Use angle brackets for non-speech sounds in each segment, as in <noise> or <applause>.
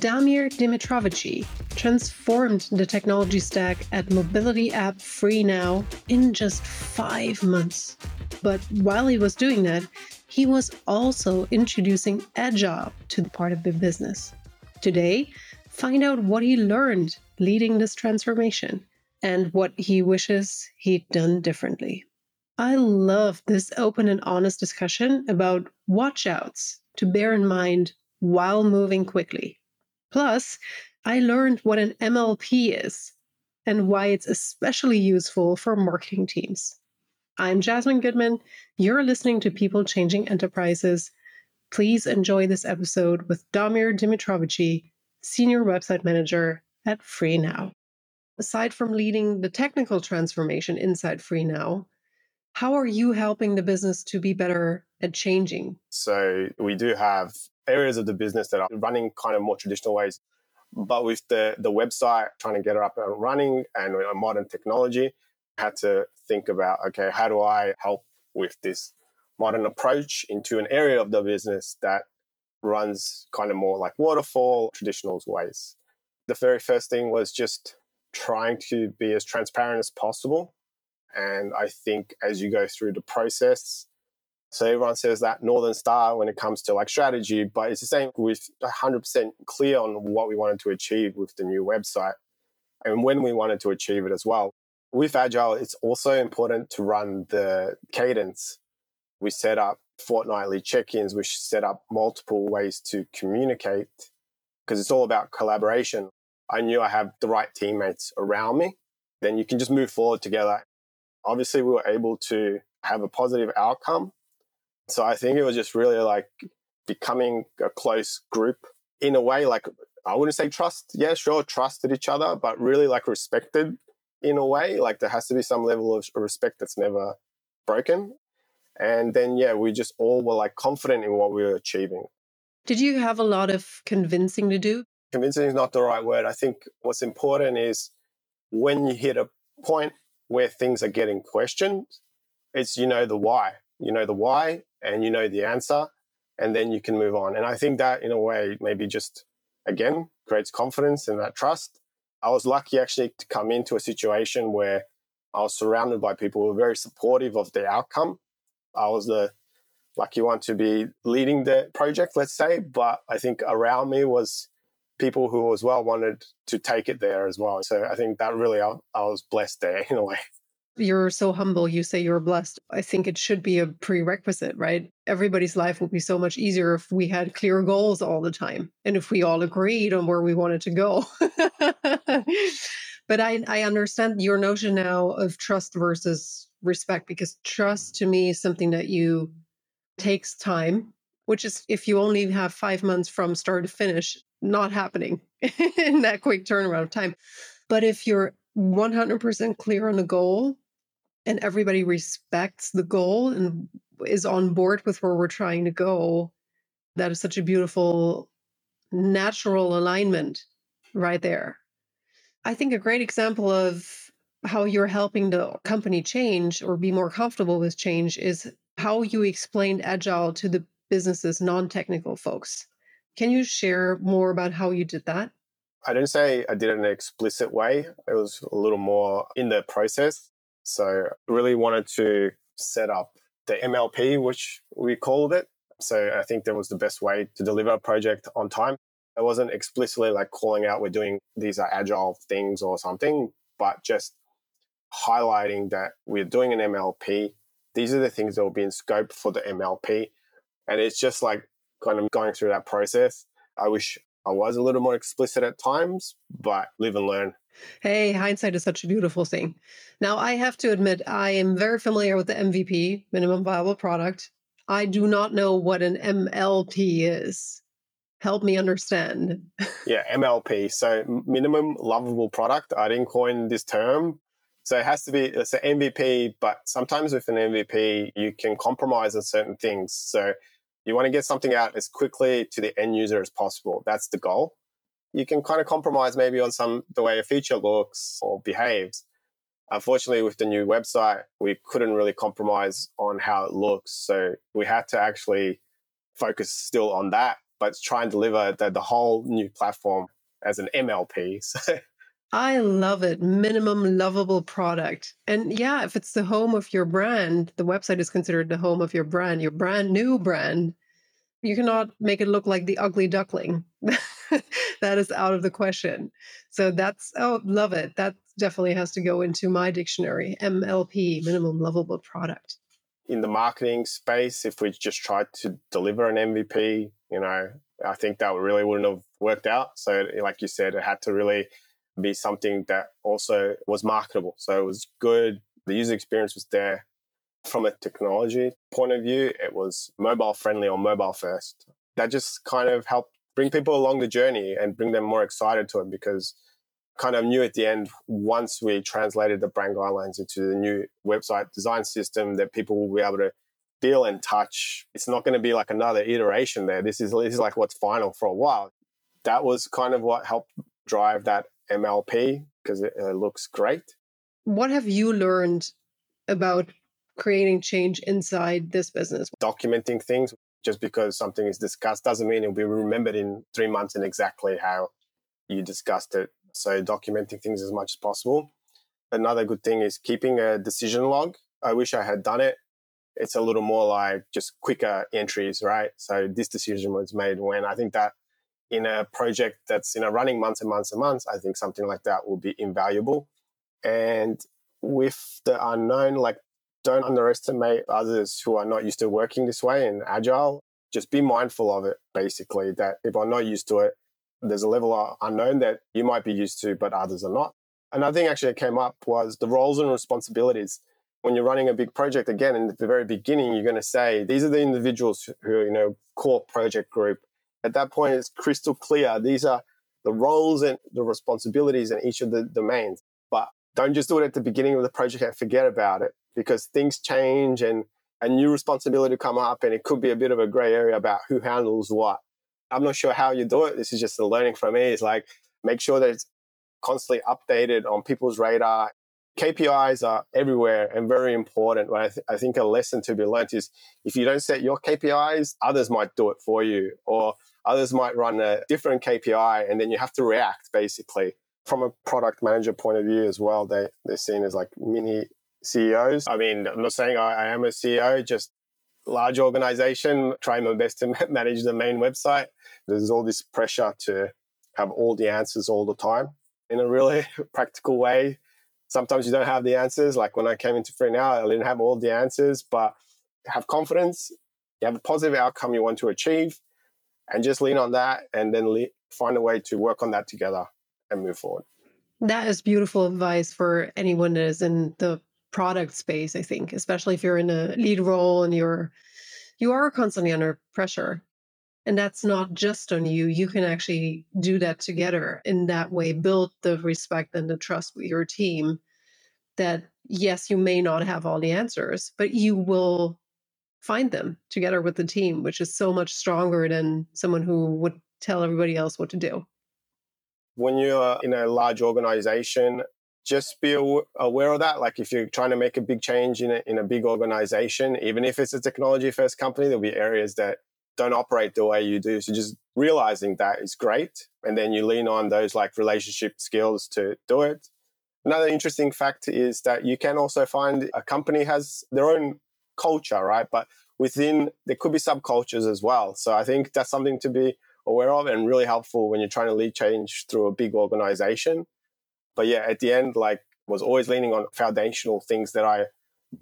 Damir Dimitrovici transformed the technology stack at mobility app FreeNow in just five months. But while he was doing that, he was also introducing Agile to the part of the business. Today, find out what he learned leading this transformation and what he wishes he'd done differently. I love this open and honest discussion about watchouts to bear in mind while moving quickly. Plus, I learned what an MLP is and why it's especially useful for marketing teams. I'm Jasmine Goodman. You're listening to People Changing Enterprises. Please enjoy this episode with Damir Dimitrovici, Senior Website Manager at FreeNow. Aside from leading the technical transformation inside FreeNow, how are you helping the business to be better at changing? So, we do have areas of the business that are running kind of more traditional ways. But with the, the website, trying to get it up and running and modern technology, had to think about okay, how do I help with this modern approach into an area of the business that runs kind of more like waterfall, traditional ways. The very first thing was just trying to be as transparent as possible. And I think as you go through the process, so everyone says that Northern Star when it comes to like strategy, but it's the same with 100% clear on what we wanted to achieve with the new website and when we wanted to achieve it as well. With Agile, it's also important to run the cadence. We set up fortnightly check ins, we set up multiple ways to communicate because it's all about collaboration. I knew I have the right teammates around me, then you can just move forward together. Obviously, we were able to have a positive outcome so I think it was just really like becoming a close group in a way, like I wouldn't say trust. Yeah, sure, trusted each other, but really like respected in a way. Like there has to be some level of respect that's never broken. And then, yeah, we just all were like confident in what we were achieving. Did you have a lot of convincing to do? Convincing is not the right word. I think what's important is when you hit a point where things are getting questioned, it's you know the why. You know the why, and you know the answer and then you can move on. And I think that in a way maybe just again creates confidence and that trust. I was lucky actually to come into a situation where I was surrounded by people who were very supportive of the outcome. I was the lucky one to be leading the project, let's say, but I think around me was people who as well wanted to take it there as well. So I think that really I, I was blessed there <laughs> in a way. You're so humble. You say you're blessed. I think it should be a prerequisite, right? Everybody's life would be so much easier if we had clear goals all the time and if we all agreed on where we wanted to go. <laughs> but I, I understand your notion now of trust versus respect because trust to me is something that you takes time, which is if you only have five months from start to finish, not happening <laughs> in that quick turnaround of time. But if you're 100% clear on the goal and everybody respects the goal and is on board with where we're trying to go, that is such a beautiful natural alignment right there. I think a great example of how you're helping the company change or be more comfortable with change is how you explained agile to the business's non-technical folks. Can you share more about how you did that? I didn't say I did it in an explicit way. It was a little more in the process. So really wanted to set up the MLP, which we called it. So I think that was the best way to deliver a project on time. I wasn't explicitly like calling out we're doing these are agile things or something, but just highlighting that we're doing an MLP. These are the things that will be in scope for the MLP. And it's just like kind of going through that process. I wish I was a little more explicit at times, but live and learn. Hey, hindsight is such a beautiful thing. Now, I have to admit, I am very familiar with the MVP, minimum viable product. I do not know what an MLP is. Help me understand. yeah, MLP. So, minimum lovable product. I didn't coin this term. So, it has to be, it's an MVP, but sometimes with an MVP, you can compromise on certain things. So, you want to get something out as quickly to the end user as possible. That's the goal. You can kind of compromise maybe on some the way a feature looks or behaves. Unfortunately, with the new website, we couldn't really compromise on how it looks. So we had to actually focus still on that, but try and deliver the, the whole new platform as an MLP. <laughs> So I love it. Minimum lovable product. And yeah, if it's the home of your brand, the website is considered the home of your brand, your brand new brand. You cannot make it look like the ugly duckling. <laughs> that is out of the question. So that's, oh, love it. That definitely has to go into my dictionary MLP, minimum lovable product. In the marketing space, if we just tried to deliver an MVP, you know, I think that really wouldn't have worked out. So, like you said, it had to really be something that also was marketable. So it was good. The user experience was there. From a technology point of view, it was mobile friendly or mobile first. That just kind of helped bring people along the journey and bring them more excited to it because kind of knew at the end once we translated the brand guidelines into the new website design system that people will be able to feel and touch. It's not going to be like another iteration there. This is this is like what's final for a while. That was kind of what helped drive that MLP because it uh, looks great. What have you learned about creating change inside this business? Documenting things. Just because something is discussed doesn't mean it'll be remembered in three months and exactly how you discussed it. So, documenting things as much as possible. Another good thing is keeping a decision log. I wish I had done it. It's a little more like just quicker entries, right? So, this decision was made when I think that in a project that's you know running months and months and months, I think something like that will be invaluable. And with the unknown, like don't underestimate others who are not used to working this way and agile. Just be mindful of it, basically, that people are not used to it. There's a level of unknown that you might be used to, but others are not. Another thing actually that came up was the roles and responsibilities. When you're running a big project, again, in the very beginning, you're going to say, these are the individuals who are, you know, core project group at that point, it's crystal clear. These are the roles and the responsibilities in each of the domains. But don't just do it at the beginning of the project and forget about it because things change and a new responsibility come up and it could be a bit of a gray area about who handles what. I'm not sure how you do it. This is just the learning from me. It's like make sure that it's constantly updated on people's radar. KPIs are everywhere and very important. I, th- I think a lesson to be learned is if you don't set your KPIs, others might do it for you. Or Others might run a different KPI and then you have to react basically. From a product manager point of view as well, they, they're seen as like mini CEOs. I mean, I'm not saying I, I am a CEO, just large organization, trying my best to <laughs> manage the main website. There's all this pressure to have all the answers all the time in a really <laughs> practical way. Sometimes you don't have the answers. Like when I came into Freenow, I didn't have all the answers, but have confidence. You have a positive outcome you want to achieve and just lean on that and then le- find a way to work on that together and move forward. That is beautiful advice for anyone that is in the product space, I think, especially if you're in a lead role and you're you are constantly under pressure. And that's not just on you. You can actually do that together in that way, build the respect and the trust with your team that yes, you may not have all the answers, but you will find them together with the team, which is so much stronger than someone who would tell everybody else what to do. When you're in a large organization, just be aware of that. Like if you're trying to make a big change in a, in a big organization, even if it's a technology first company, there'll be areas that don't operate the way you do. So just realizing that is great. And then you lean on those like relationship skills to do it. Another interesting fact is that you can also find a company has their own culture, right? But within there could be subcultures as well. So I think that's something to be aware of and really helpful when you're trying to lead change through a big organization. But yeah, at the end, like was always leaning on foundational things that I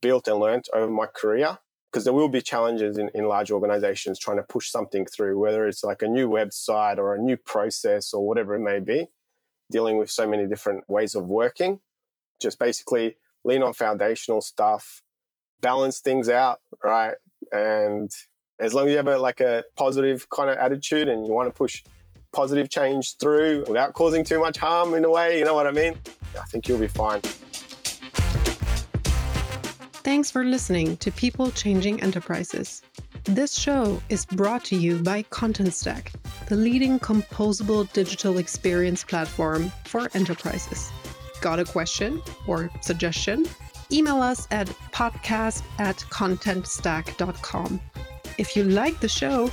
built and learned over my career. Because there will be challenges in, in large organizations trying to push something through, whether it's like a new website or a new process or whatever it may be, dealing with so many different ways of working. Just basically lean on foundational stuff, balance things out, right? And as long as you have a, like a positive kind of attitude and you want to push positive change through without causing too much harm in a way, you know what I mean? I think you'll be fine. Thanks for listening to People Changing Enterprises. This show is brought to you by Contentstack, the leading composable digital experience platform for enterprises. Got a question or suggestion? Email us at podcast at contentstack.com. If you like the show,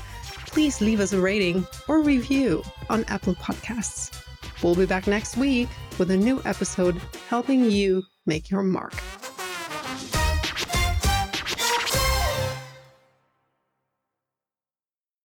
please leave us a rating or review on Apple Podcasts. We'll be back next week with a new episode helping you make your mark.